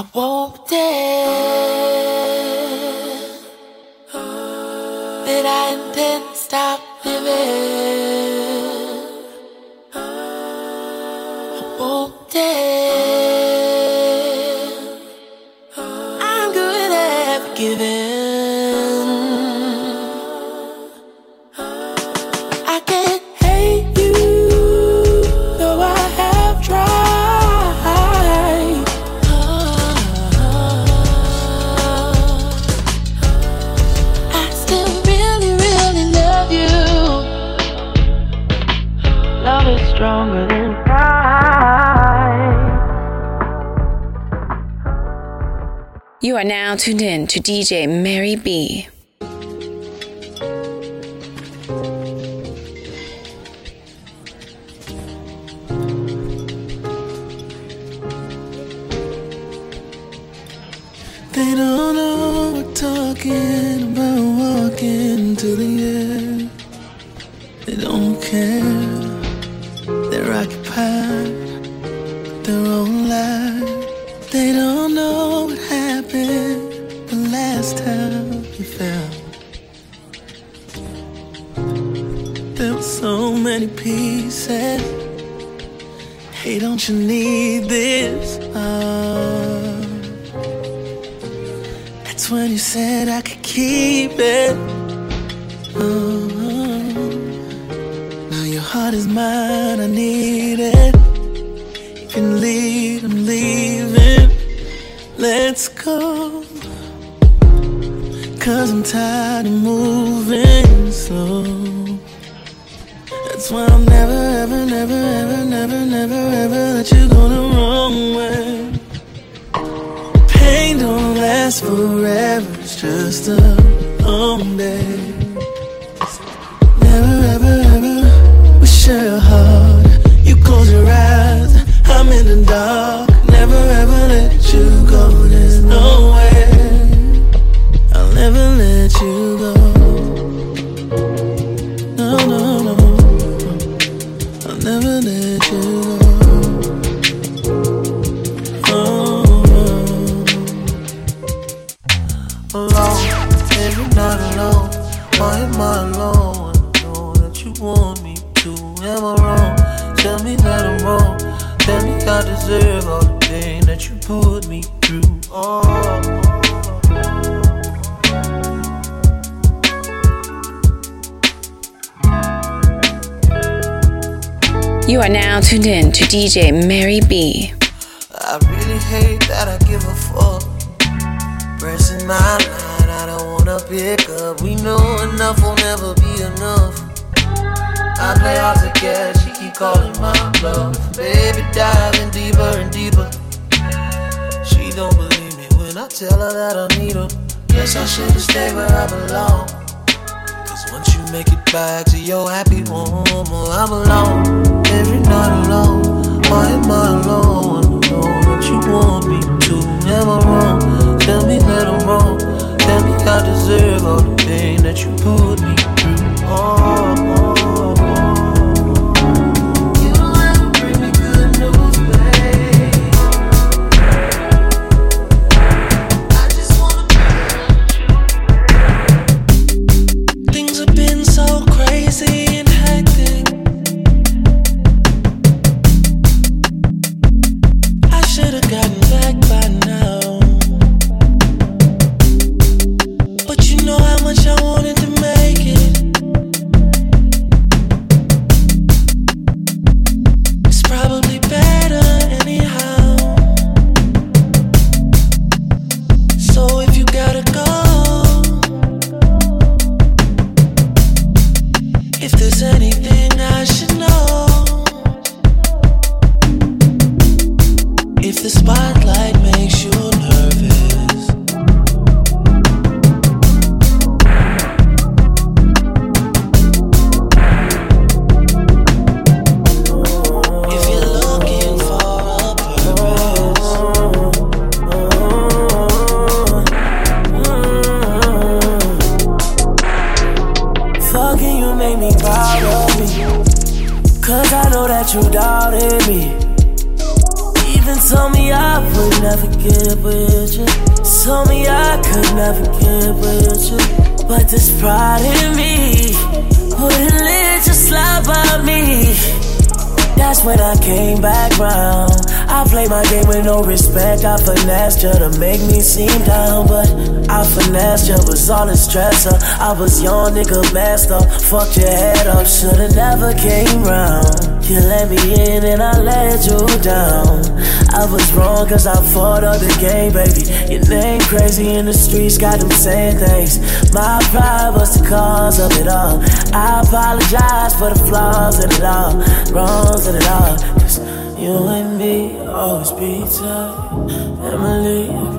I won't that I stop living. I won't. You are now tuned in to DJ Mary B. love DJ Mary B. I really hate that I give a fuck. Pressing my line, I don't wanna pick up. We know enough will never be enough. I play hard to get, she keep calling my bluff. Baby, diving deeper and deeper. She don't believe me when I tell her that I need her. Guess I should've stayed where I belong. Cause once you make it back to your happy home, I'm alone, every night alone. Why am I alone? I know that you want me to. Am I wrong? Tell me that I'm wrong. Tell me I deserve all the pain that you put me through. Oh. Seem down, but I finessed you was all the stressor. I was young nigga up. Fucked your head up, shoulda never came round. You let me in and I let you down. I was wrong cause I fought up the game, baby. Your name crazy in the streets, got them saying things. My pride was the cause of it all. I apologize for the flaws in it all, wrongs in it all. Cause you and me always be tight. Emily,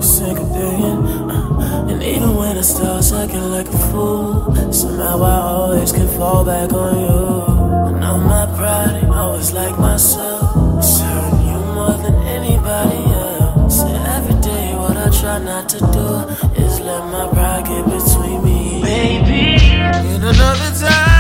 I start sucking like a fool, somehow I always can fall back on you. I know my pride ain't always like myself. Serving you more than anybody else. And every day, what I try not to do is let my pride get between me. Baby, in another time,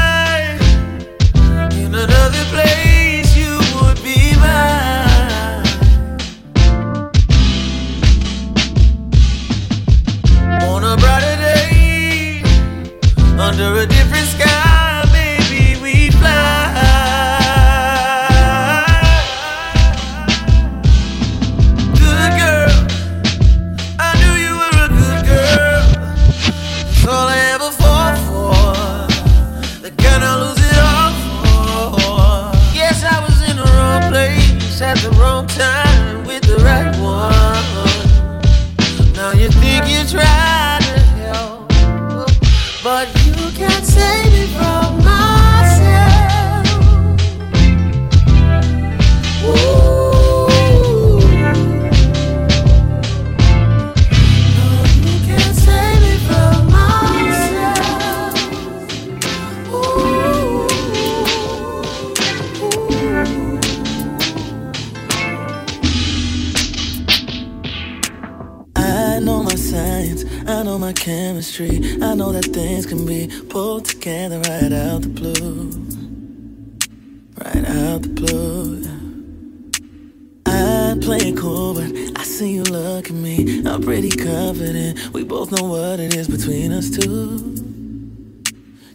us two.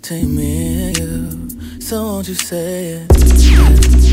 Take me and you. So won't you say it?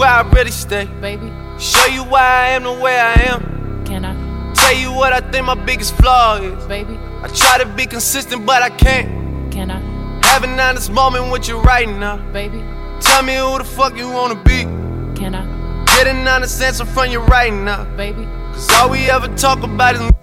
Where I really stay. Baby, Show you why I am the way I am. can I? Tell you what I think my biggest flaw is. Baby, I try to be consistent, but I can't. can I? Have an honest moment with you right now. Baby, Tell me who the fuck you wanna be. can I? Get an honest answer from you right now. Baby, Cause all we ever talk about is.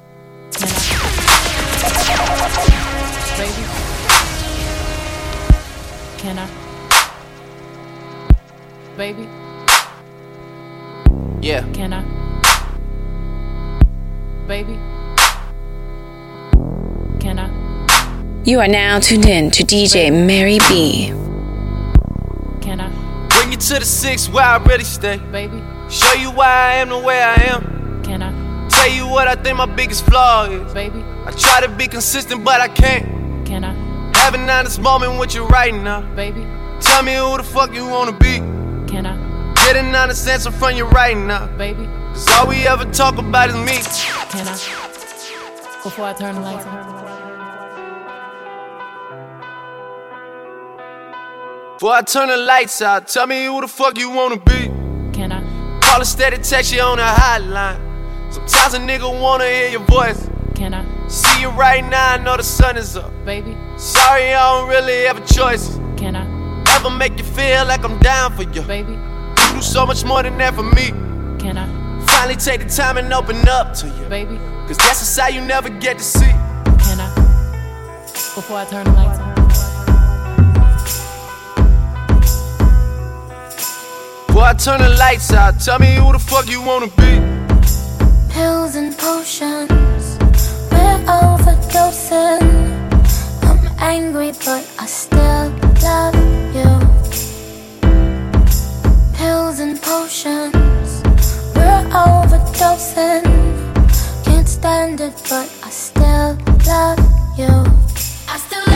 Baby, can I? You are now tuned in to DJ Mary B. Can I? Bring you to the six where I really stay. Baby, Show you why I am the way I am. can I? Tell you what I think my biggest flaw is. Baby, I try to be consistent, but I can't. can I? Have an honest moment with you right now. Baby, Tell me who the fuck you wanna be. can I? Get an honest answer from you right now. Baby, Cause all we ever talk about is me. can I? Before I turn the lights on. Before I turn the lights out, tell me who the fuck you wanna be. Can I? Call instead of text you on the hotline. Sometimes a nigga wanna hear your voice. Can I? See you right now, I know the sun is up. Baby, Sorry, I don't really have a choice. can I? Ever make you feel like I'm down for you. Baby, You do so much more than that for me. can I? Finally take the time and open up to you. Baby, Cause that's a side you never get to see. can I? Before I turn the lights on. I turn the lights out. Tell me who the fuck you wanna be. Pills and potions, we're overdosing. I'm angry, but I still love you. Pills and potions, we're overdosing. Can't stand it, but I still love you. I still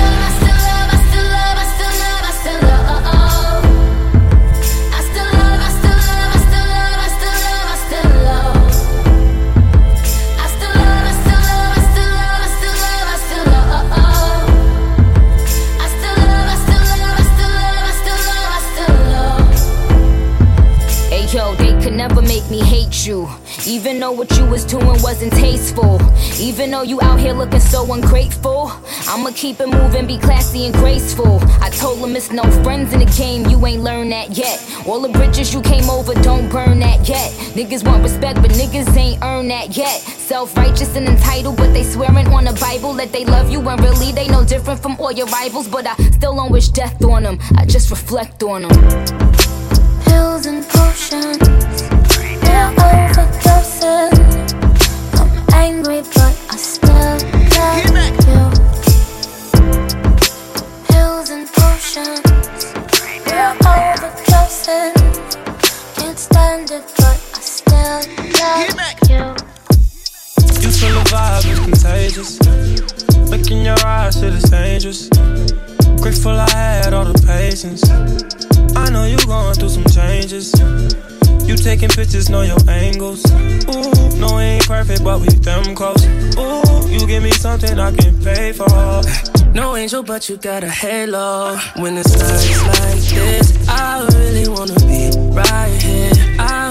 me hate you. Even though what you was doing wasn't tasteful. Even though you out here looking so ungrateful. I'ma keep it moving, be classy and graceful. I told them it's no friends in the game, you ain't learned that yet. All the bridges you came over, don't burn that yet. Niggas want respect, but niggas ain't earned that yet. Self righteous and entitled, but they swearing on the Bible that they love you when really they no different from all your rivals. But I still don't wish death on them, I just reflect on them. Pills and potions, overdosing. I'm angry, close. Ooh, you give me something I can pay for. No angel, but you got a halo. When it's nights like this, I really wanna be right here. I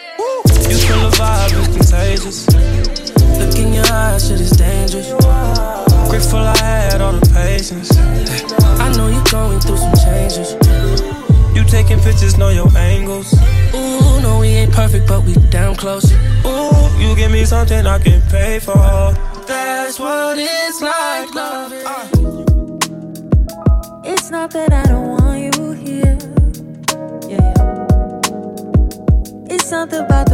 You feel the vibe is contagious. Look in your eyes, shit is dangerous. Grateful I had all the patience. I know you're going through some changes. You taking pictures, know your angles. Ooh, no, we ain't perfect, but we damn close. Ooh, you give me something I can pay for. That's what it's like, loving. Uh. It's not that I don't want you here. Yeah, yeah. It's something about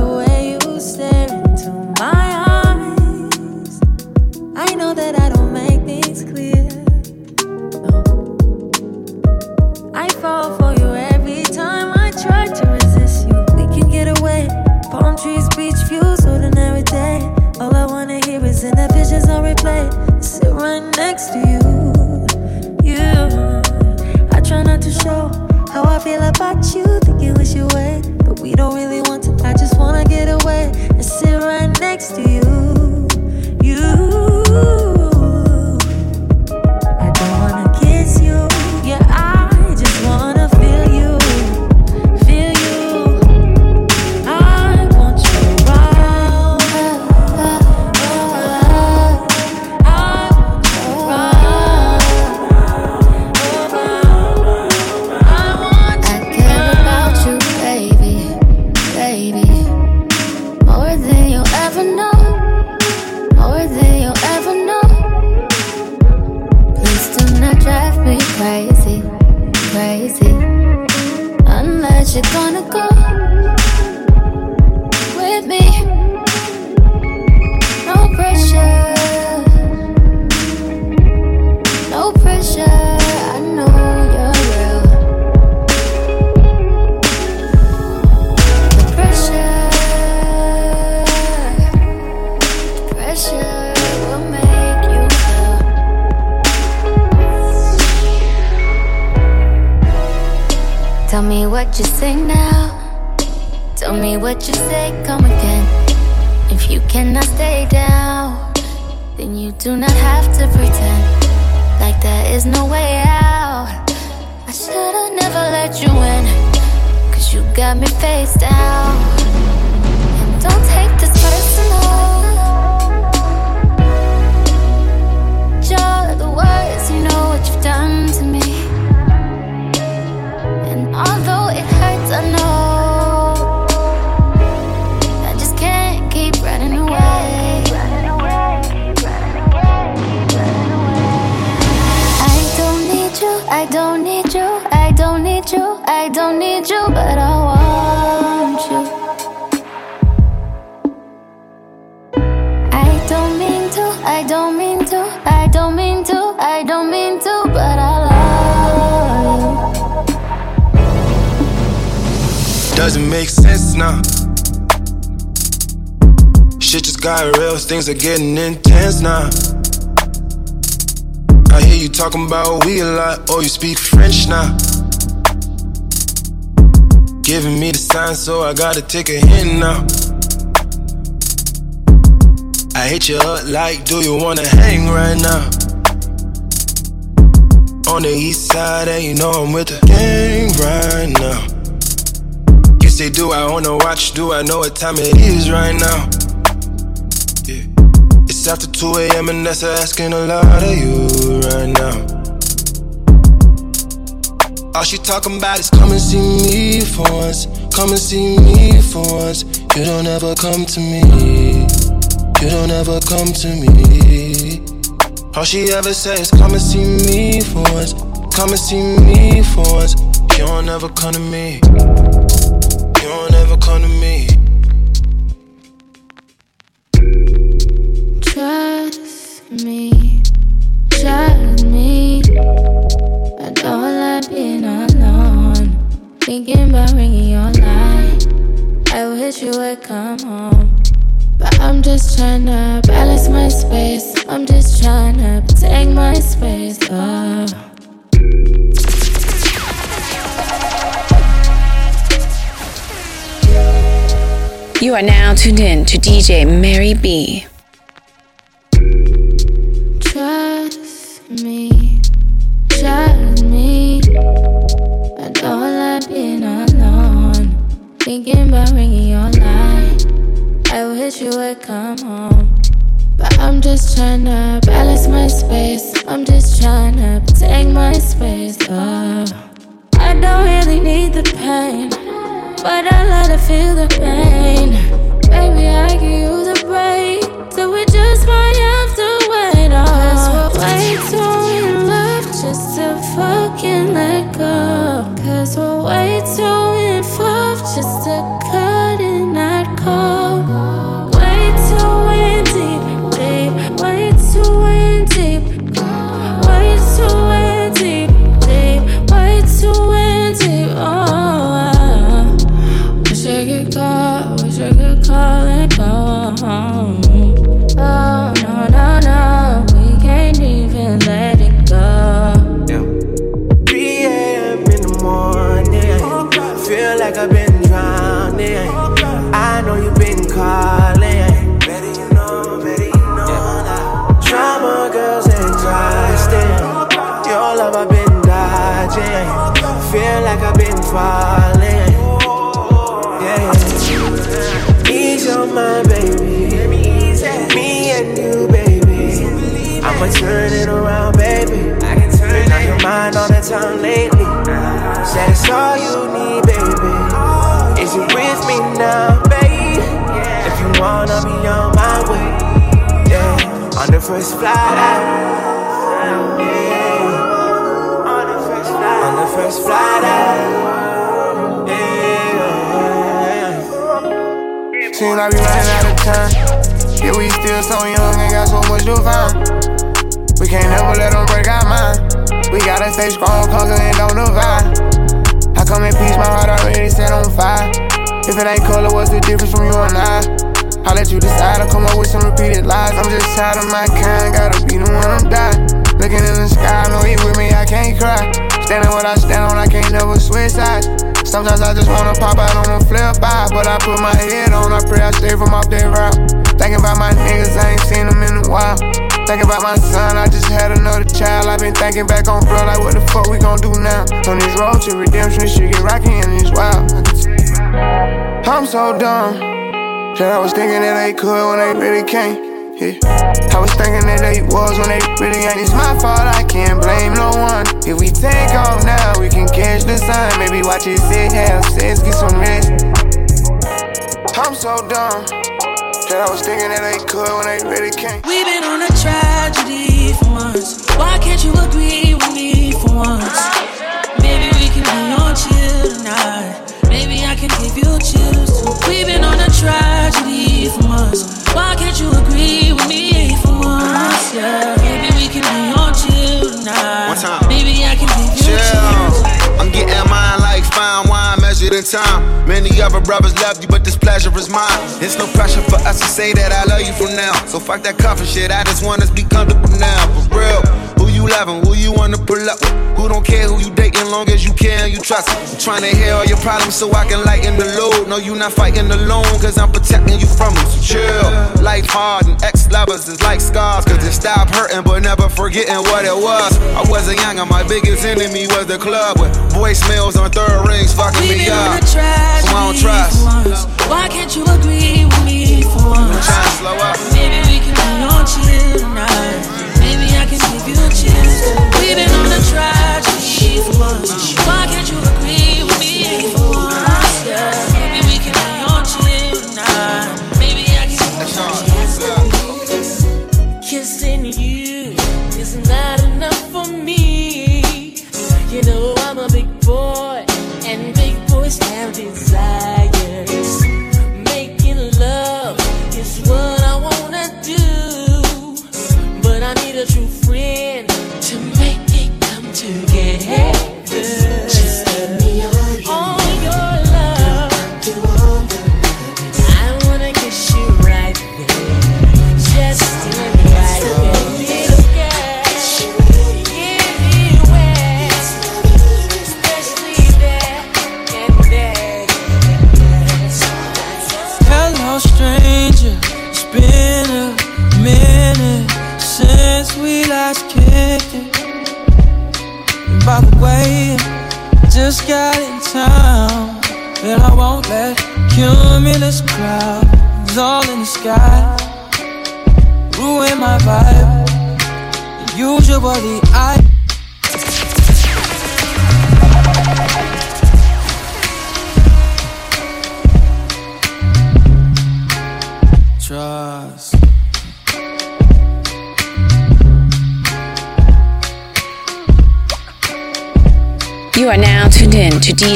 got real, things are getting intense now. I hear you talking about we a lot, oh, you speak French now. Giving me the sign, so I gotta take a hint now. I hit you up like, do you wanna hang right now? On the east side, and you know I'm with the gang right now. You say, do I wanna watch? Do I know what time it is right now? After 2 a.m. and that's asking a lot of you right now. All she talking about is come and see me for once. Come and see me for once. You don't ever come to me. You don't ever come to me. All she ever says is come and see me for once. Come and see me for once. You don't ever come to me. You don't ever come to me. Would come home. But I'm just trying to balance my space. I'm just trying to protect my space. Oh. You are now tuned in to DJ Mary B. Trust me, trust me. I don't like being alone. Thinking about ringing your wish you would come home. But I'm just trying to balance my space. I'm just trying to protect my space. Oh. I don't really need the pain, but I love to feel the pain. Baby, I can use a break, so we just might mind all the time lately. Said it's all you need, baby. Is you with me now, babe? If you wanna be on my way, yeah. On the first flight out, yeah. On the first flight, on the first flight out, yeah. Seems like we running out of time. Yeah, we still so young and got so much to find. We can't never let them break our mind. We gotta stay strong, conquer and don't divide. I come in peace, my heart already set on fire. If it ain't color, what's the difference from you and I? I'll let you decide. I'll come up with some repeated lies. I'm just tired of my kind, gotta be the one I'm die. Looking in the sky, I know you with me, I can't cry. Standing what I stand on, I can't never switch sides. Sometimes I just wanna pop out on a flip by, but I put my head on, I pray I stay from off that route. Thinking about my niggas, I ain't seen them in a while. Thinking about my son, I just had another child. i been thinking back on bro, like what the fuck we gon' do now? On this road to redemption, this shit get rocky and it's wild. I'm so dumb that I was thinking that they could when they really can't. Yeah. I was thinking that they was when they really ain't. It's my fault, I can't blame no one. If we take off now, we can catch the sun. Maybe watch it sit, have sex, get some rest. I'm so dumb I was thinking that they could when they really can't. We've been on a tragedy for months. Why can't you agree with me for once? Maybe we can be on chill tonight. Maybe I can give you chills. We've been on a tragedy for months. Time. Many other brothers love you, but this pleasure is mine. It's no pressure for us to say that I love you from now. So fuck that coffee shit, I just want us to be comfortable now. For real, you loving, who you wanna pull up with? Who don't care who you dating, long as you care and you trust. I'm trying to hear all your problems so I can lighten the load. No, you not fighting alone, cause I'm protecting you from them. So chill. Life hard and ex lovers is like scars, cause it stop hurting, but never forgetting what it was. I wasn't young and my biggest enemy was the club with voicemails on third rings fucking We've me up. So I don't trust. once. Why can't you agree with me for once? Trying to slow up. Maybe we can be on chill tonight. We've been on a tragedy for.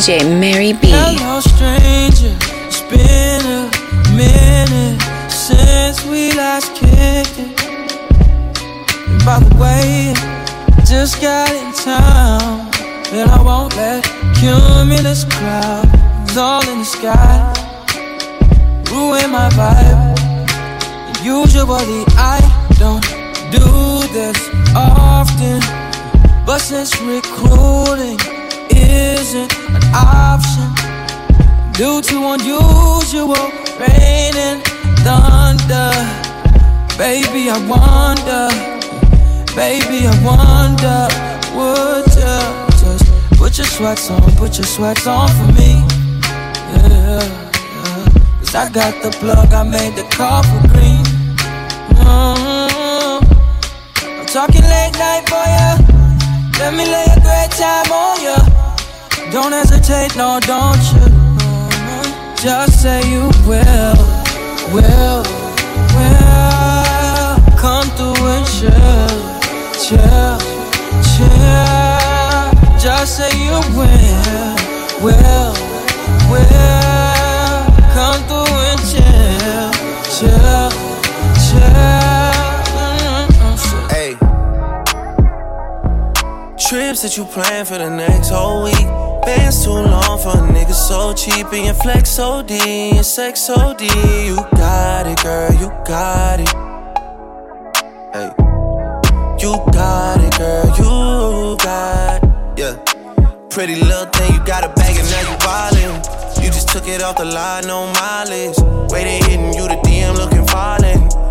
DJ Mary B. no, don't you? Just say you will, will, will. Come through and chill, chill, chill. Just say you will, will, will. Come through and chill, chill, chill. Hey. Trips that you plan for the next whole week. Bands too long for a nigga so cheap. And your flex OD, your sex OD. You got it, girl, you got it. Hey. You got it, girl, you got it. Yeah. Pretty little thing, you got a bag and now you wildin'. You just took it off the line, no mileage. They hitting you, the DM looking violent.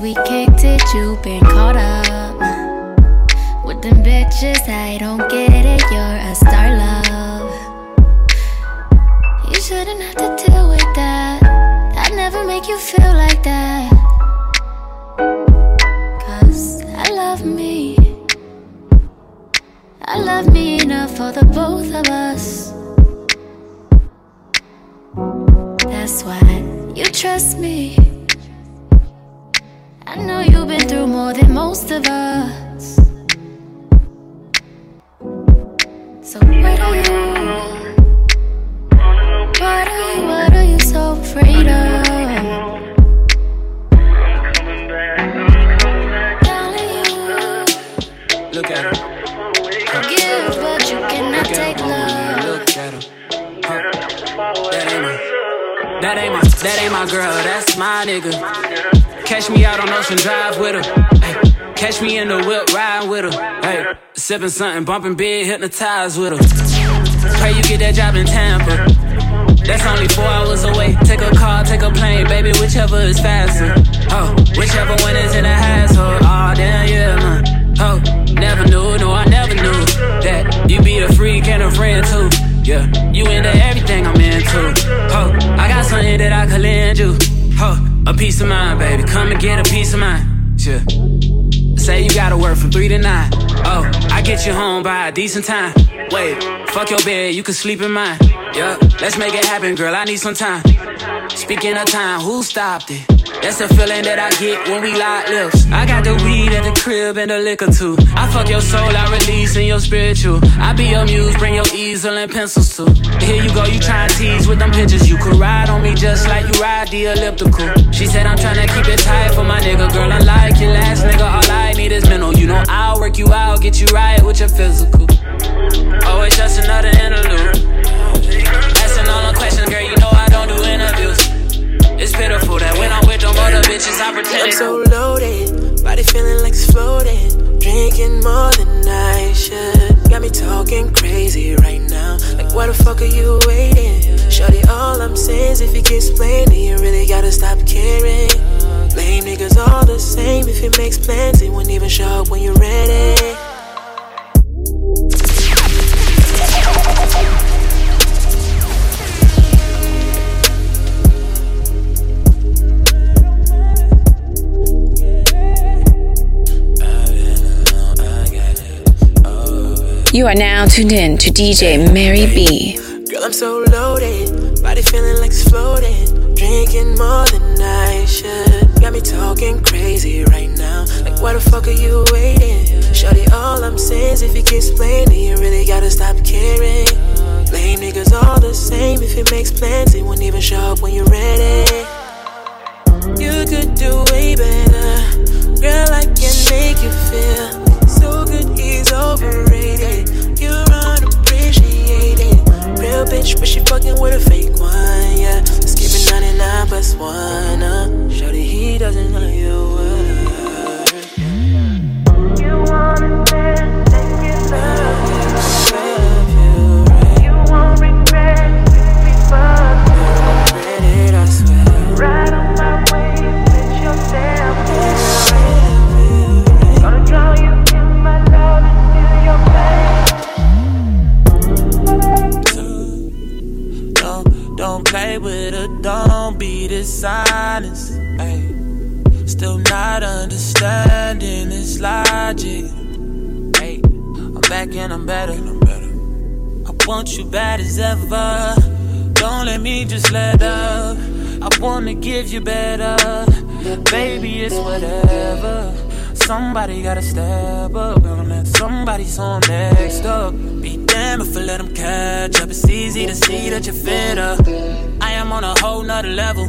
We kicked it. You been caught up with them bitches. I don't get it. You're a star, love. You shouldn't have to deal with that. That never make you feel like that. Cause I love me. I love me enough for the both of us. That's why you trust me. I know you've been through more than most of us. So what are you? What are you? What are you so afraid of? Look at her. Give, but you cannot take love. Look at her. Huh. That ain't my. That ain't my. That ain't my girl. That's my nigga. Catch me out on Ocean Drive with her. Ay, catch me in the whip riding with her. Hey, sipping something, bumping big, hypnotized with her. Pray you get that job in Tampa. That's only four hours away. Take a car, take a plane, baby, whichever is faster. Oh, whichever one is in the household. Oh, damn, yeah, man. Oh, never knew, no, I never knew that you be a freak and a friend too. Yeah, you into everything I'm into. Oh, I got something that I could lend you. Oh, a piece of mind, baby. Come and get a piece of mind. Yeah. Say you gotta work from three to nine. Oh, I get you home by a decent time. Wait, fuck your bed, you can sleep in mine. Yeah, let's make it happen, girl. I need some time. Speaking of time, who stopped it? That's the feeling that I get when we lock lips. I got the weed at the crib and the liquor too. I fuck your soul, I release in your spiritual. I be your muse, bring your easel and pencils too. Here you go, you try and tease with them pictures. You could ride on me just like you ride the elliptical. She said I'm tryna keep it tight for my nigga, girl. I like your last nigga, all I need is mental. You know I'll work you out, get you right with your physical. Oh, it's just another interlude. Asking all the questions, girl. You know I don't do interviews. It's pitiful that when I'm them other bitches, I pretend. I'm so loaded, body feeling like it's floating. Drinking more than I should. Got me talking crazy right now. Like, why the fuck are you waiting? Shorty, all I'm saying is if you can explain it, you really gotta stop caring. Lame niggas all the same. If it makes plans, it won't even show up when you're ready. You are now tuned in to DJ Mary B. Girl, I'm so loaded, body feeling like it's floating. Drinking more than I should. Got me talking crazy right now. Like, why the fuck are you waiting? Shorty, all I'm saying is if you can explain it, you really gotta stop caring. Niggas all the same. If it makes plans, won't even show up when you're ready. You could do way better. Girl, I can make you feel overrated. You're unappreciated. Real bitch, but she fucking with a fake one, yeah. Skipping 99 plus one, uh. Shorty, he doesn't know your worth. Still not understanding this logic. Ay. I'm back and I'm better. I'm better. I want you bad as ever. Don't let me just let up. I wanna give you better. Baby, it's whatever. Somebody gotta step up. Gonna let somebody on next up. Be damned if I let them catch up. It's easy to see that you're fitter. I am on a whole nother level.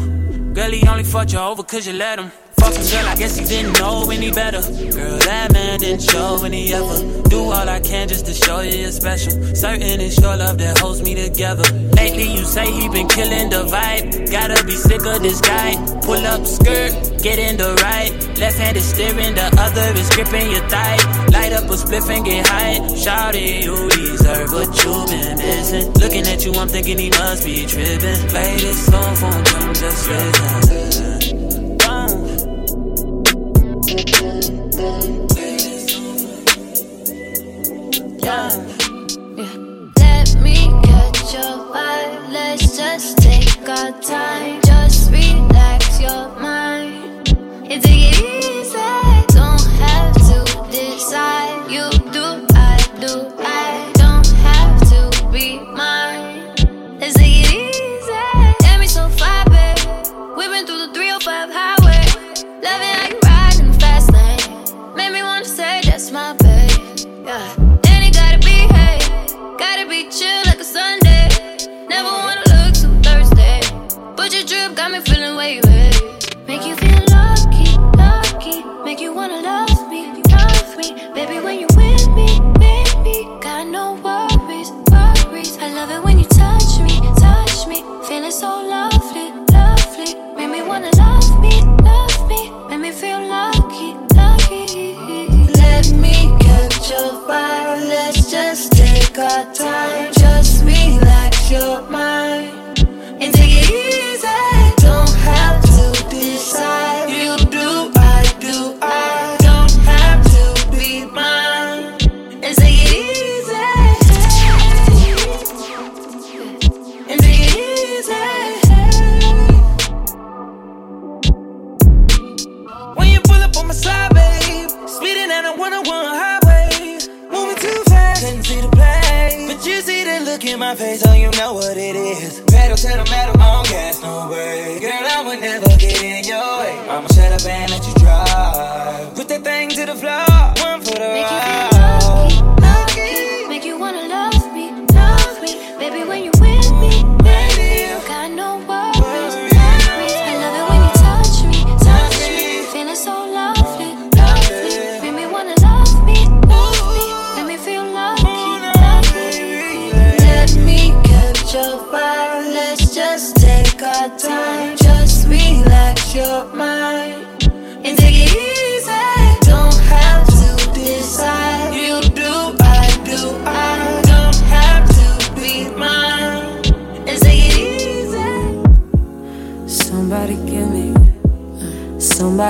Girl, he only fucked you over cause you let him. Girl, I guess he didn't know any better. Girl, that man didn't show any ever. Do all I can just to show you you're special. Certain it's your love that holds me together. Lately, you say he been killing the vibe. Gotta be sick of this guy. Pull up skirt, get in the right. Left hand is steering, the other is gripping your thigh. Light up a spliff and get high. Shout it, you deserve what you've been missing. Looking at you, I'm thinking he must be tripping. Play this song for him, him just listen.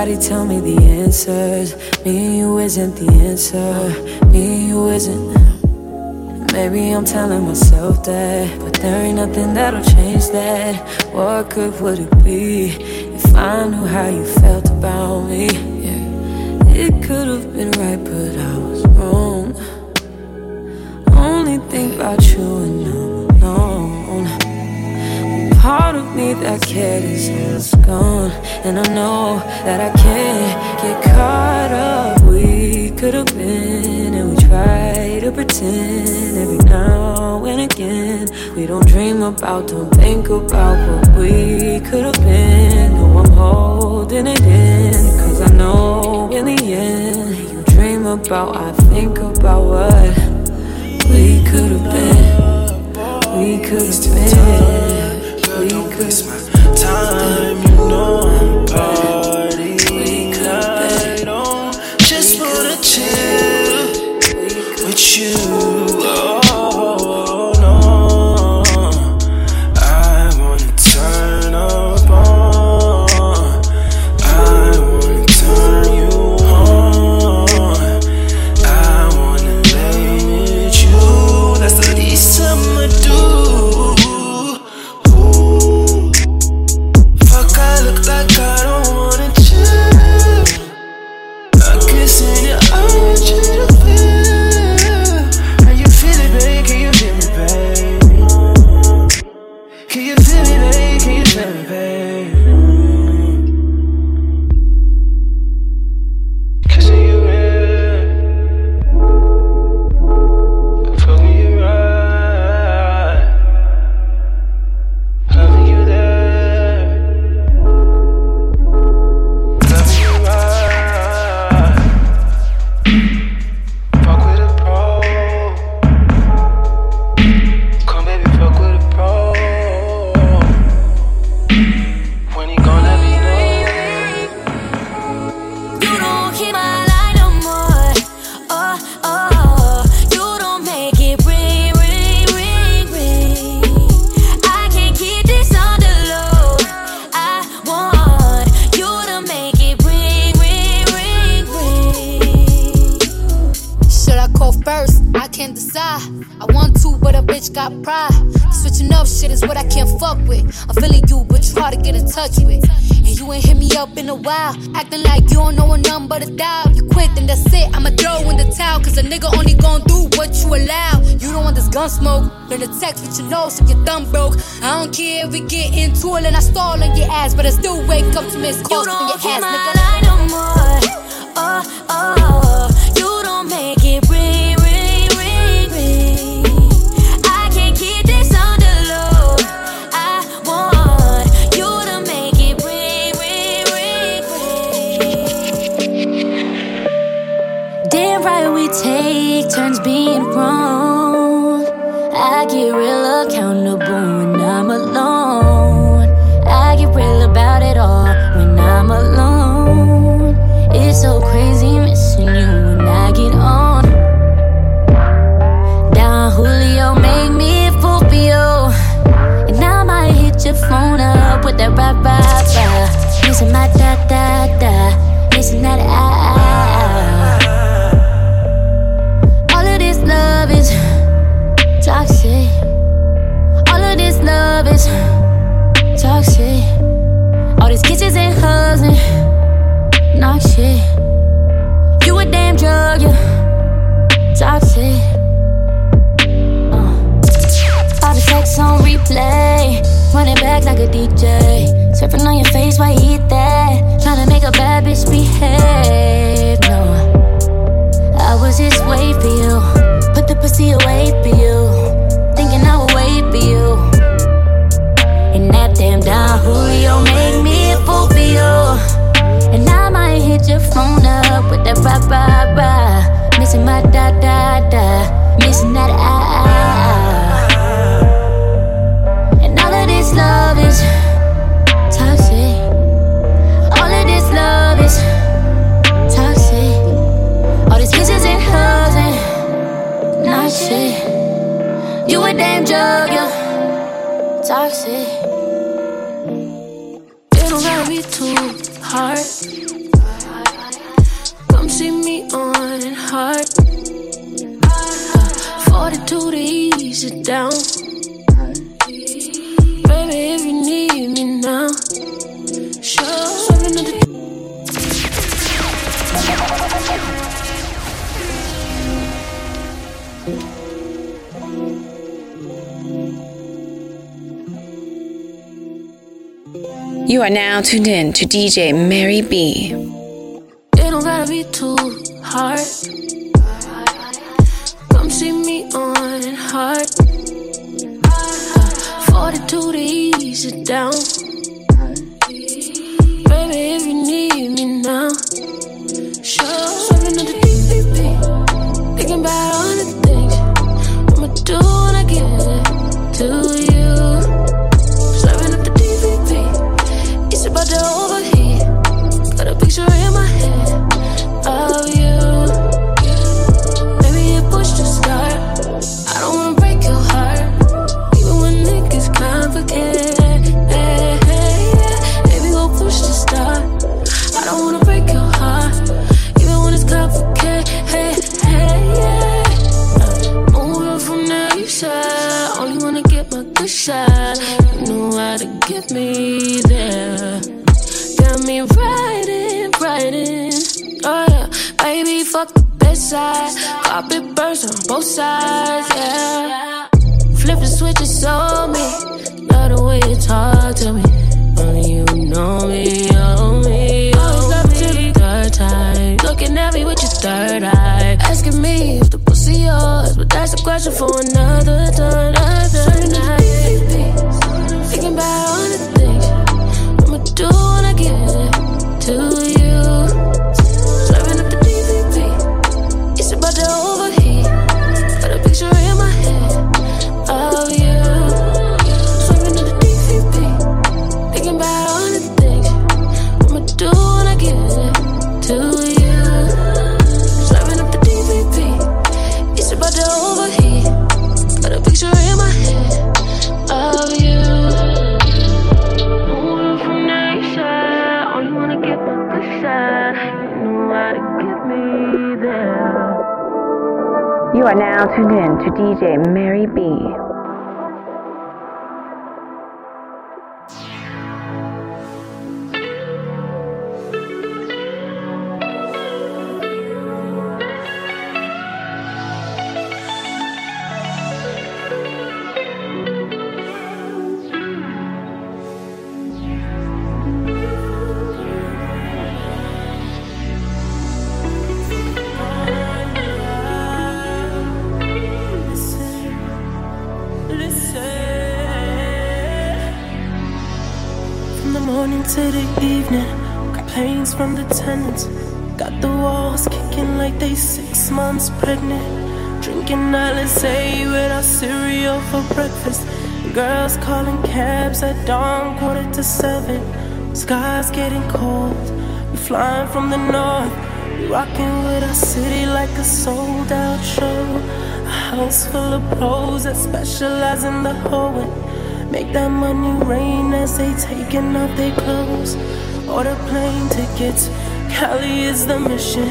Somebody tell me the answers. Me and you isn't the answer. Me and you isn't. Maybe I'm telling myself that, but there ain't nothing that'll change that. What good would it be if I knew how you felt about me? Yeah, it could have been right, but I was wrong. Only think about you and I'm alone. Part me that cared is gone, and I know that I can't get caught up. We could have been, and we try to pretend every now and again. We don't dream about, don't think about what we could have been. No, I'm holding it in, cause I know in the end, you dream about, I think about what we could have been. We could have been. Could have time, you know I'm party night on. Just wanna chill with you. Twirling, I stall on your ass, but I still wake up to miss calls. Kisses and hugs and knock shit. You a damn drug, you toxic. Uh. All the texts on replay. Run it back like a DJ. Surfing on your face why you eat that. Trying to make a bad bitch behave. No, I was just waiting for you. Put the pussy away for you. Thinking I would wait for you. Damn down, you make me a fool for you. And I might hit your phone up with that rah rah rah. Missing my da da da, missing that ah ah ah. And all of this love is toxic. All of this love is toxic. All these kisses and hugs and not shit. You a damn drug? you toxic it too hard. Come see me on hard. Uh, 42 to ease it down. You are now tuned in to DJ Mary B. It don't gotta be too hard. Come see me on ease it down. surface. Girls calling cabs at dawn, quarter to seven. Sky's getting cold. We're flying from the north. Rocking with our city like a sold out show. A house full of pros that specialize in the hoeing. Make that money rain as they taking off their clothes. Order plane tickets. Cali is the mission.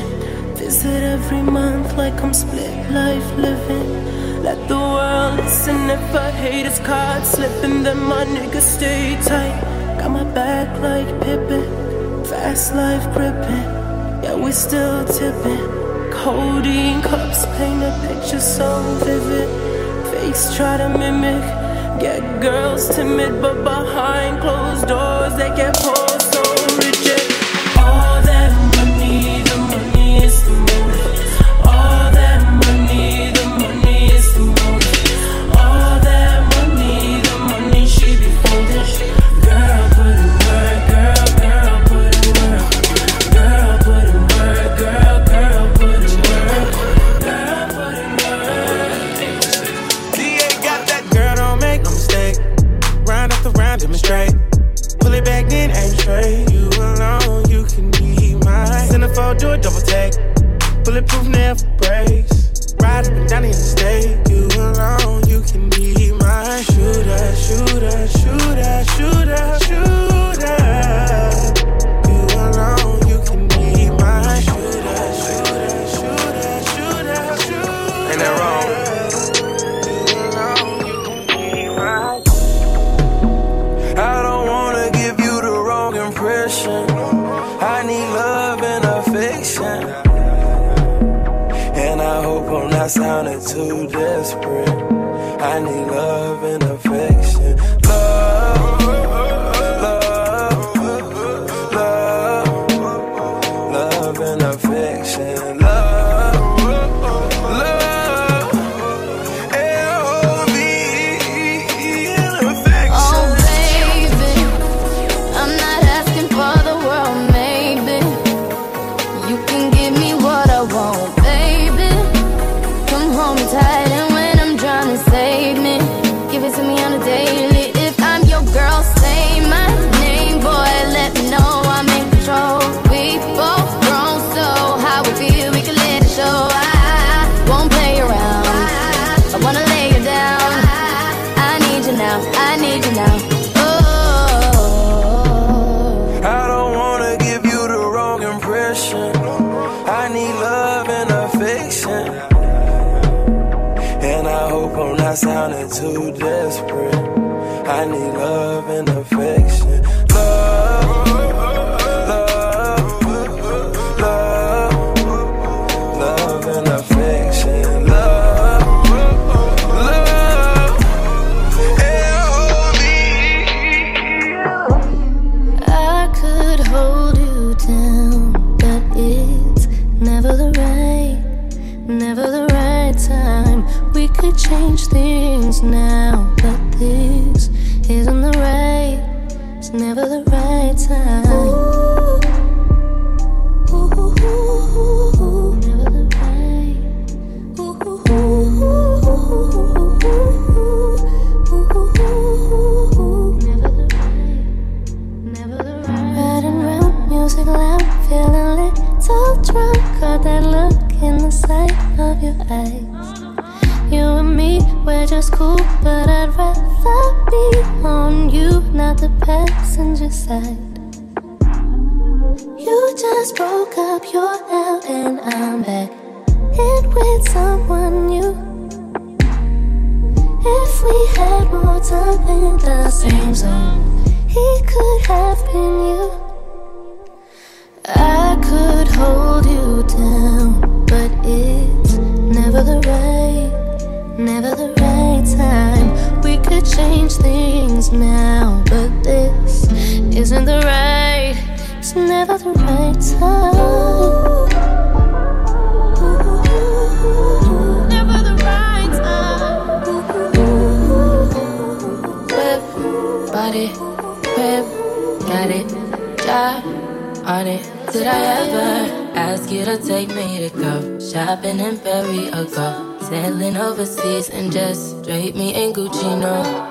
Visit every month like I'm split life living. Let the world listen if I hate his card slipping, then my nigga stay tight. Got my back like Pippin, fast life gripping. Yeah, we still tipping. Codeine cups paint a picture so vivid. Fakes try to mimic. Get girls timid, but behind closed doors they get pulled. do a double take. Bulletproof never. Things now, but this isn't the right, it's never the right time. Never the right time. Whip, body, whip, got it, job on it. Did I ever ask you to take me to go shopping in Paris or go sailing overseas and just drape me in Gucci? No.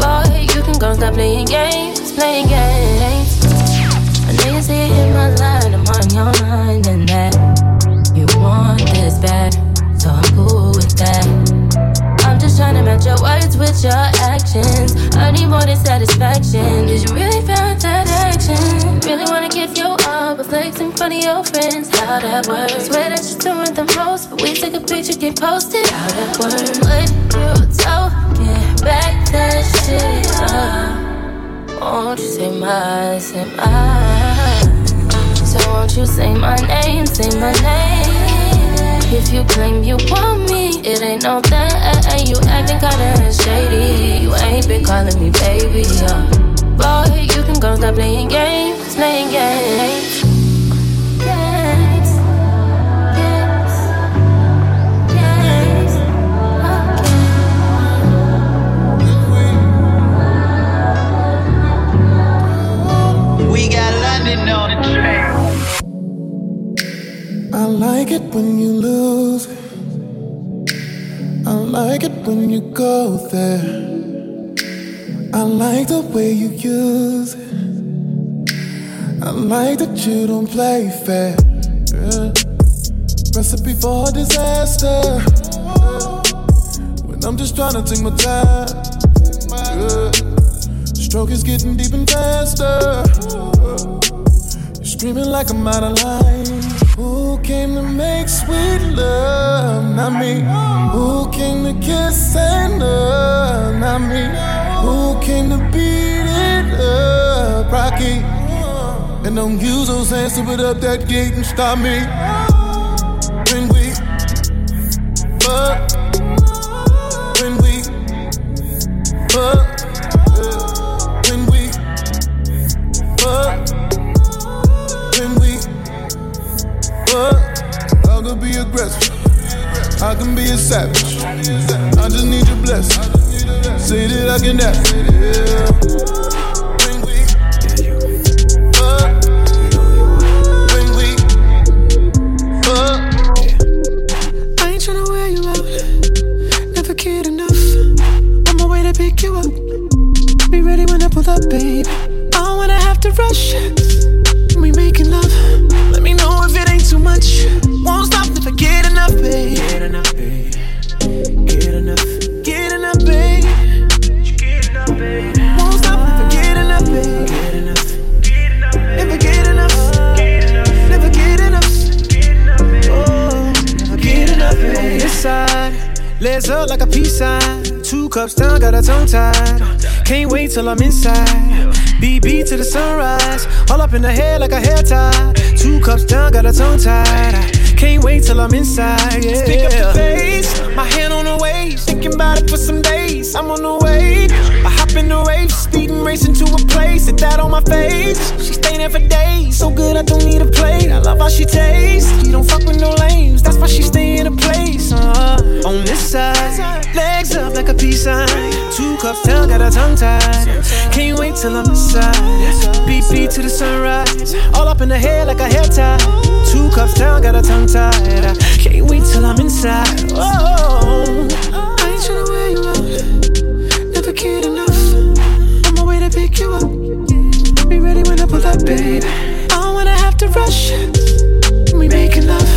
Boy, you can go stop playing games, playing games. I know you see it in my line, I'm on your mind, and that you want this bad, so I'm cool with that. I'm just trying to match your words with your actions. I need more than satisfaction. Did you really feel that action? Really wanna give you all the flex in front of your friends? How that works? Swear that you're doing the most, but we take a picture, get posted. How that works? What you talking? Back that shit up. Won't you say my, say my? So won't you say my name, say my name? If you claim you want me, it ain't no that. You acting kinda shady. You ain't been calling me baby, yo. Boy, you can go stop playing games, playing. Games. Like it when you lose. I like it when you go there. I like the way you use it. I like that you don't play fair. Yeah. Recipe for disaster. When I'm just trying to take my time. Yeah. Stroke is getting deep and faster. You're screaming like I'm out of line. Who came to make sweet love? Not me. Who came to kiss and love? Not me. Who came to beat it up? Rocky. And don't use those hands to put up that gate and stop me. When we fuck. When we fuck. Fuck. I could be aggressive. I can be a savage. I just need your blessing. Say that I can have it. hands up like a peace sign. Two cups down, got a tongue tied. Can't wait till I'm inside. BB to the sunrise. All up in the head like a hair tie. Two cups down, got a tongue tied. Can't wait till I'm inside. Yeah. Pick up the face, my hand on the waist. Thinking about it for some days. I'm on the way. I hop in the rave, speeding, racing to a place. Hit that on my face. She staying there for days. So good, I don't need a plate. I love how she tastes. peace sign. Two cups, down, got a tongue tied. Can't wait till I'm inside? BP to the sunrise. All up in the hair like a hair tie. Two cups, down, got a tongue tied. Can't wait till I'm inside. Oh, I ain't tryna wear you out. Never cared enough. On my way to pick you up. Be ready when I pull up, babe. I don't wanna have to rush. We making love.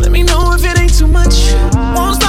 Let me know if it ain't too much. Won't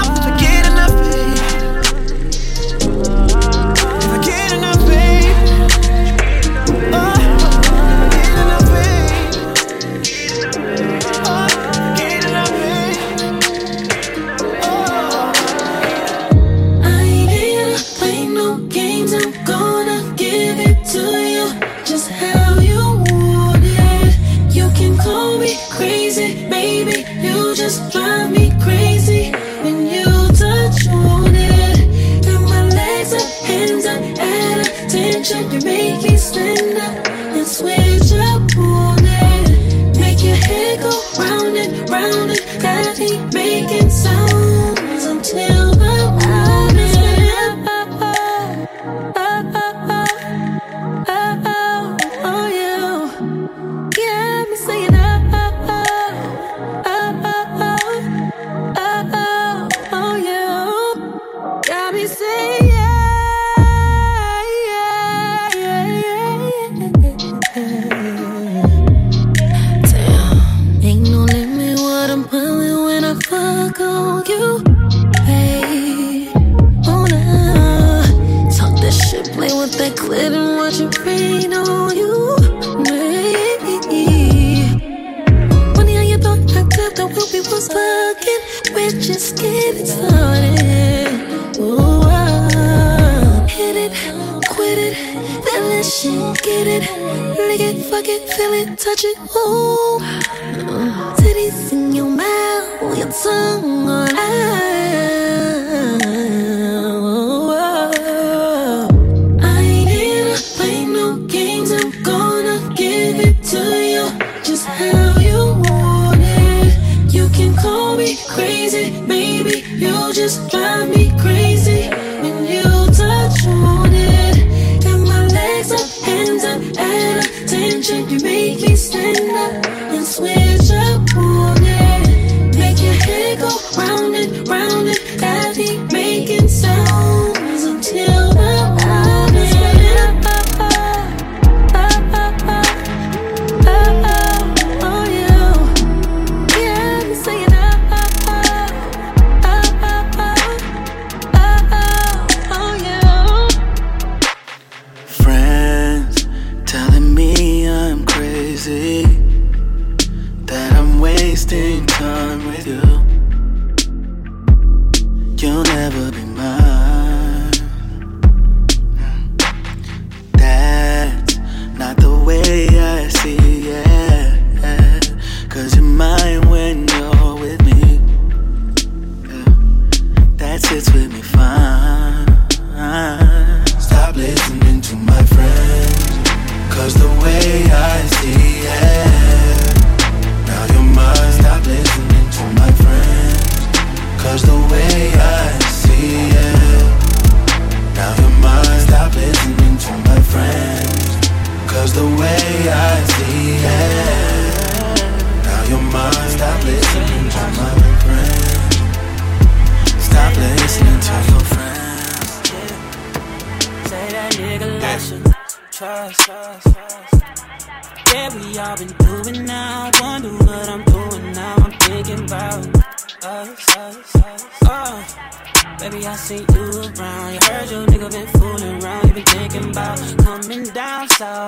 what. Titties in your mouth, your tongue on. I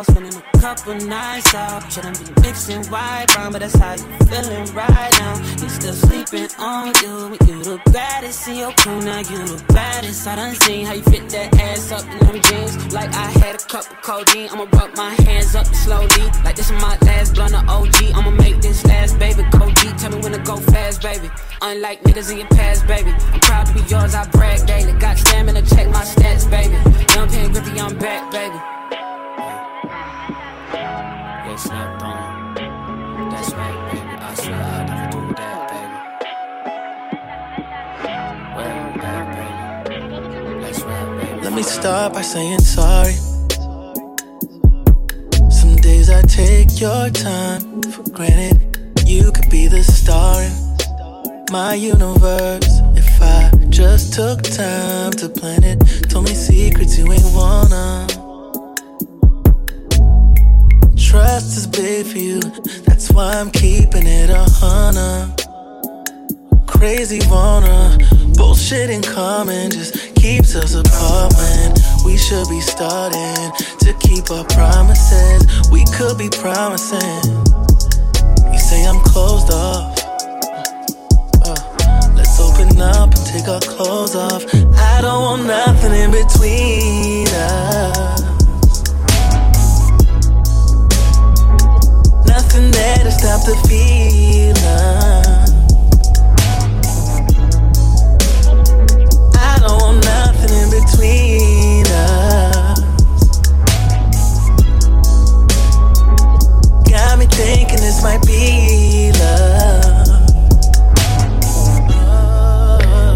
spending a couple nights out. Shouldn't be mixing white brown, but that's how you feeling right now. You still sleeping on you, but you the baddest in your crew now. You the baddest. I done seen how you fit that ass up in them jeans. Like I had a cup of codeine, I'ma rub my hands up slowly. Like this is my last blunt of OG, I'ma make this last baby. Cody, tell me when to go fast, baby. Unlike niggas in your past, baby. I'm proud to be yours, I brag daily. Got stamina, check my stats, baby. Young pin grippy, I'm back, baby. Slept on it. That's right, baby. I swear I'll never do that, baby. Well, back, baby. Let's rap, baby. Let me start by saying sorry. Some days I take your time for granted. You could be the star in my universe if I just took time to plan it. Told me secrets you ain't wanna. Trust is big for you, that's why I'm keeping it a hundred. Crazy wanna bullshit in common just keeps us apart when we should be starting to keep our promises. We could be promising. You say I'm closed off. Uh, let's open up and take our clothes off. I don't want nothing in between us. Stop the feeling. I don't want nothing in between us. Got me thinking this might be love.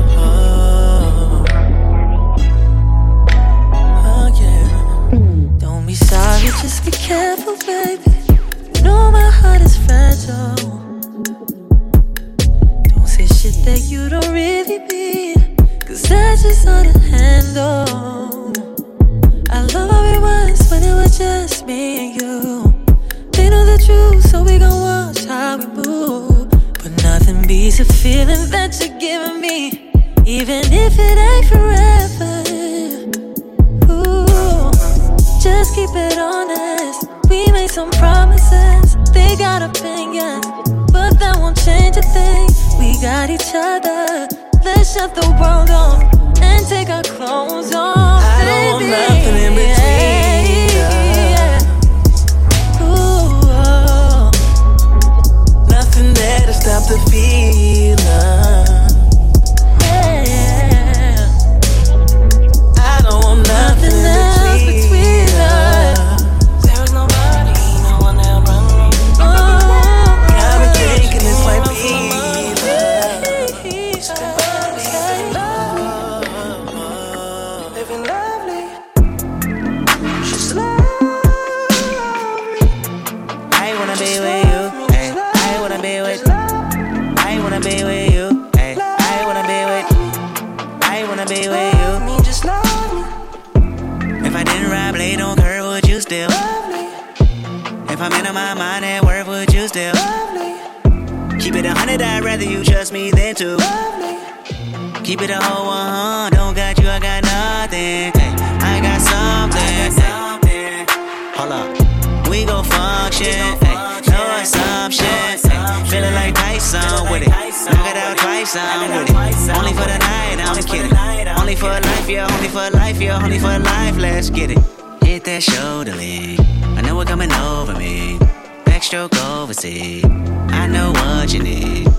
Oh. Don't be sorry, just be careful, baby. Know my heart is fragile. Don't say shit that you don't really mean. Cause that's just hard to handle. I love how it was when it was just me and you. They know the truth, so we gon' watch how we move. But nothing beats the feeling that you're giving me. Even if it ain't forever. Ooh, just keep it honest. We made some promises, they got opinions, but that won't change a thing. We got each other. Let's shut the world off and take our clothes off. Keep it a whole one, don't got you, I got nothing. Ay, I got something. Ay, Hold up, we gon' function. Ay, no assumption. Ay, feeling like Tyson with it. Knock it out twice, I'm with it. Only for the night, I'm kidding. Only for life, yeah, only for life, yeah, only for life. Let's get it. Hit that shoulder lean. I know what coming over me. Backstroke overseas. I know what you need.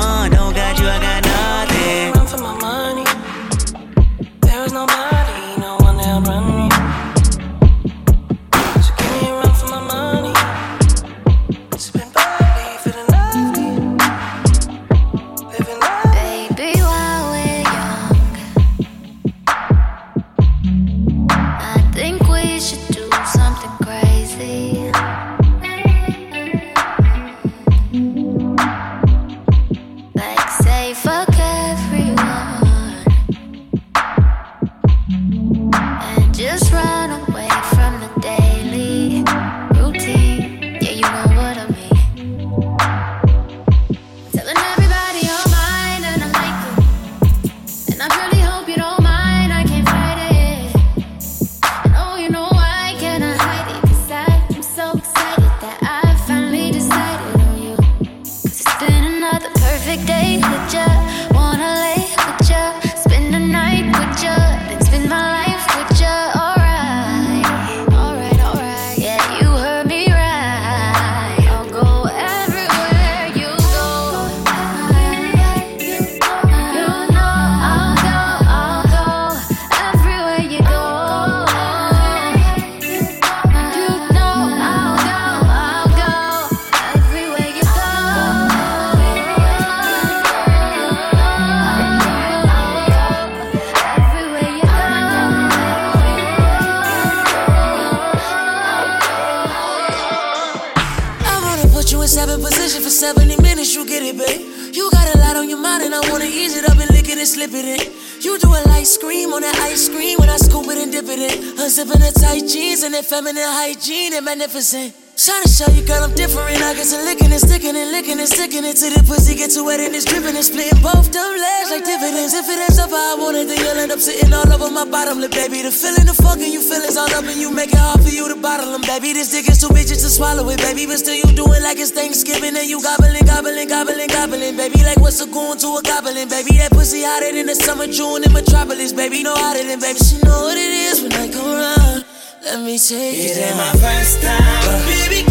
magnificent. Trying to show you, girl, I'm different. I get to licking and sticking and licking and sticking it till the pussy get too wet and it's dripping and splitting both them legs like dividends. If it ends up how I want it, then you'll end up sitting all over my bottom lip, baby. The feeling, the fucking you feel is all up and you make it hard for you to bottle them, baby. This dick is too bitches to swallow it, baby. But still, you do it like it's Thanksgiving and you gobbling, gobbling, gobbling, gobbling, baby. Like what's a going to a goblin, baby? That pussy hotter than the summer June in Metropolis, baby. No hotter than, baby. She know what it is when I come around. Let me take It it ain't my first time, but baby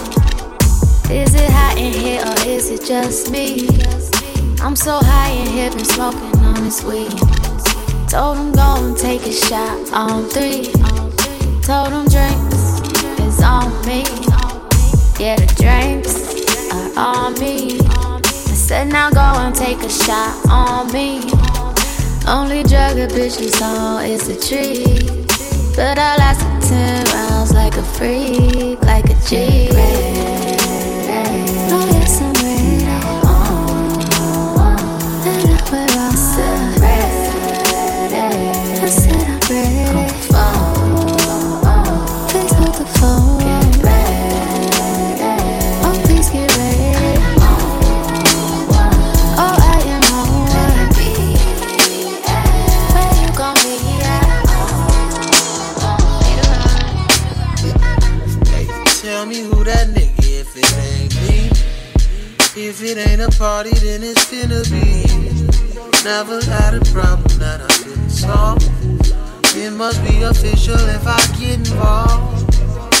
Is it hot in here or is it just me? I'm so high in here, been smoking on this weed. Told him go and take a shot on three. Told him drinks is on me. Yeah, the drinks are on me. I said now go and take a shot on me. Only drug a bitch is on is a tree. But I lasted 10 rounds like a freak, like a G. it ain't a party, then it's gonna be. Never had a problem that I couldn't solve. It must be official if I get involved.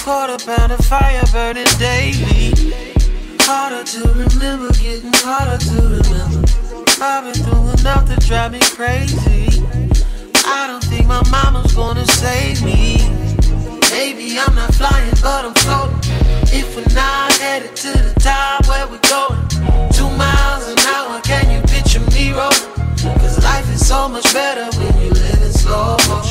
Quarter pound of fire burning daily. Harder to remember, getting harder to remember. I've been through enough to drive me crazy. I don't think my mama's gonna save me. Maybe I'm not flying, but I'm floating. If we're not headed to the top, where we going? Two miles an hour, can you picture me rolling? Cause life is so much better when you live in slow motion.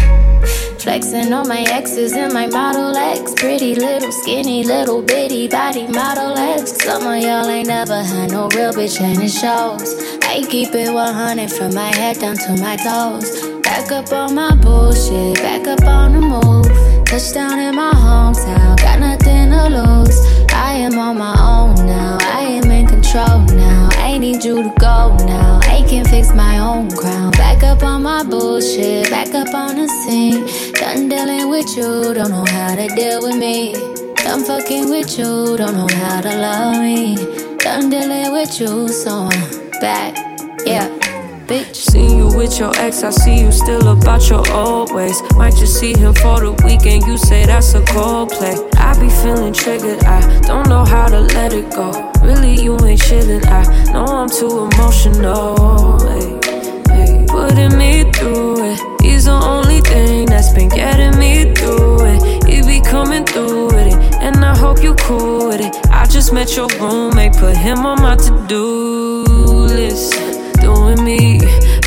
Flexing on my exes and my Model X. Pretty little, skinny, little bitty body Model X. Some of y'all ain't never had no real bitch and it shows. I keep it 100 from my head down to my toes. Back up on my bullshit, back up on the move. Touchdown in my hometown, got nothing to lose. I am on my own now, I am in control now. I need you to go now, I can fix my own crown. Back up on my bullshit, back up on the scene. Done dealing with you, don't know how to deal with me. Done fucking with you, don't know how to love me. Done dealing with you, so I'm back, yeah. Bitch. Seen you with your ex, I see you still about your old ways. Might just see him for the weekend, you say that's a cold play. I be feeling triggered, I don't know how to let it go. Really, you ain't chillin', I know I'm too emotional. Hey, hey, putting me through it. He's the only thing that's been getting me through it. He be coming through with it, and I hope you cool with it. I just met your roommate, put him on my to do list. Doing me,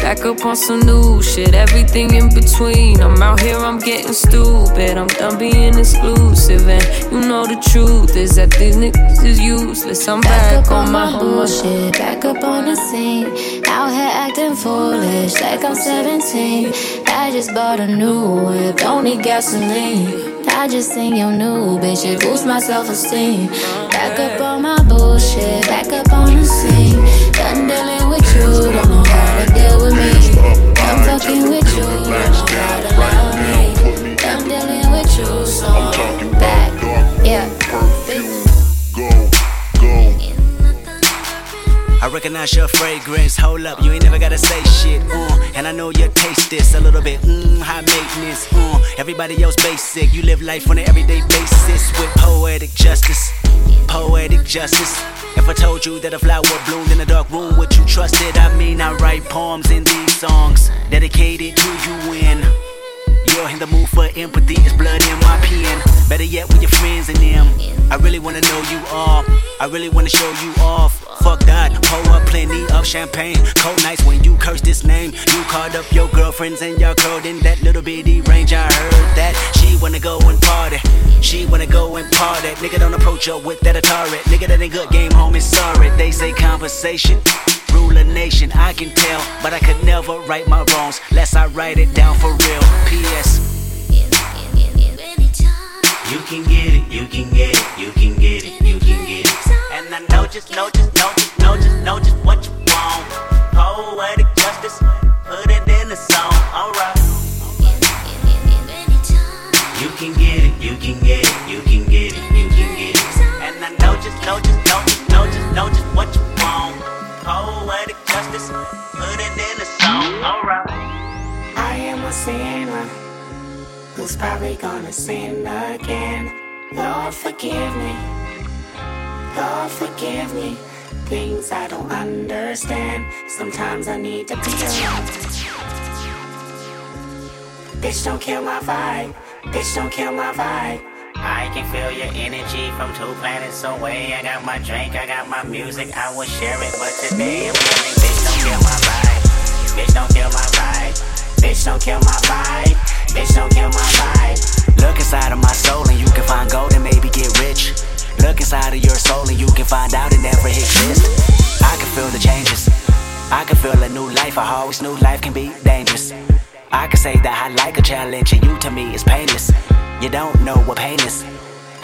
back up on some new shit, everything in between. I'm out here, I'm getting stupid. I'm done being exclusive, and you know the truth is that these niggas is useless. I'm back, Back up on my bullshit, back up on the scene. Out here acting foolish, like I'm 17. I just bought a new whip, don't need gasoline. I just seen your new bitch, it boosts my self esteem. Back up on my bullshit, back up on the scene. Done dealing with you, deal with me. I recognize your fragrance. Hold up, you ain't never gotta say shit. Uh, and I know you taste this a little bit. Mmm, high maintenance. Uh, everybody else basic. You live life on an everyday basis with poetic justice. Poetic justice. If I told you that a flower bloomed in a dark room, would you trust it? I mean, I write poems in these songs dedicated to you when you're in the mood for empathy. It's blood in my pen. Better yet, with your friends and them. I really wanna know you all. I really wanna show you off. Fuck that, pour up plenty of champagne. Cold nights when you curse this name. You called up your girlfriends and y'all curled in that little bitty range. I heard that she wanna go and party. She wanna go and party. Nigga don't approach her with that Atari. Nigga that ain't good game, homie. Sorry, they say conversation. Rule a nation, I can tell, but I could never right my wrongs lest I write it down for real. P.S. You can get it, you can get it, you can get it, you can get it. And I know just, know just, know just, know just, know just what you want. Poetic justice, put it in the song, alright. You can get it, you can get it, you can get it, you can get it. And I know just, know just, know just, know just, know just what you want. Poetic justice, put it in the song, alright. I am a sinner who's probably gonna sin again. Lord, forgive me. Lord, forgive me. Things I don't understand. Sometimes I need to be alone. Bitch, don't kill my vibe. Bitch, don't kill my vibe. I can feel your energy from two planets away. I got my drink, I got my music, I will share it. But today I'm feeling, bitch, don't kill my vibe. Bitch, don't kill my vibe. Bitch, don't kill my vibe. Bitch, don't kill my vibe. Look inside of my soul and you can find gold and maybe get rich. Look inside of your soul and you can find out it never exists. I can feel the changes. I can feel a new life. I always knew life can be dangerous. I can say that I like a challenge and you to me is painless. You don't know what pain is.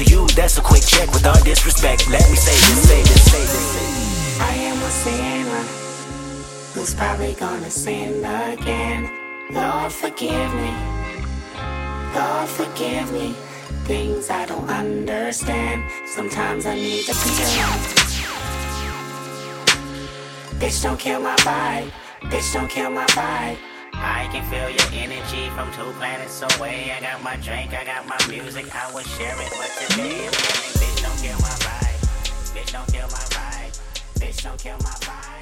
To you, that's a quick check with all disrespect. Let me say this, say this, say this. I am a sinner who's probably gonna sin again. Lord, forgive me. Lord, forgive me. Things I don't understand. Sometimes I need to alone. Bitch, don't kill my vibe. Bitch, don't kill my vibe. I can feel your energy from two planets away. I got my drink, I got my music, I will share it, but today I'm bitch don't kill my vibe. Bitch don't kill my vibe. Bitch don't kill my vibe.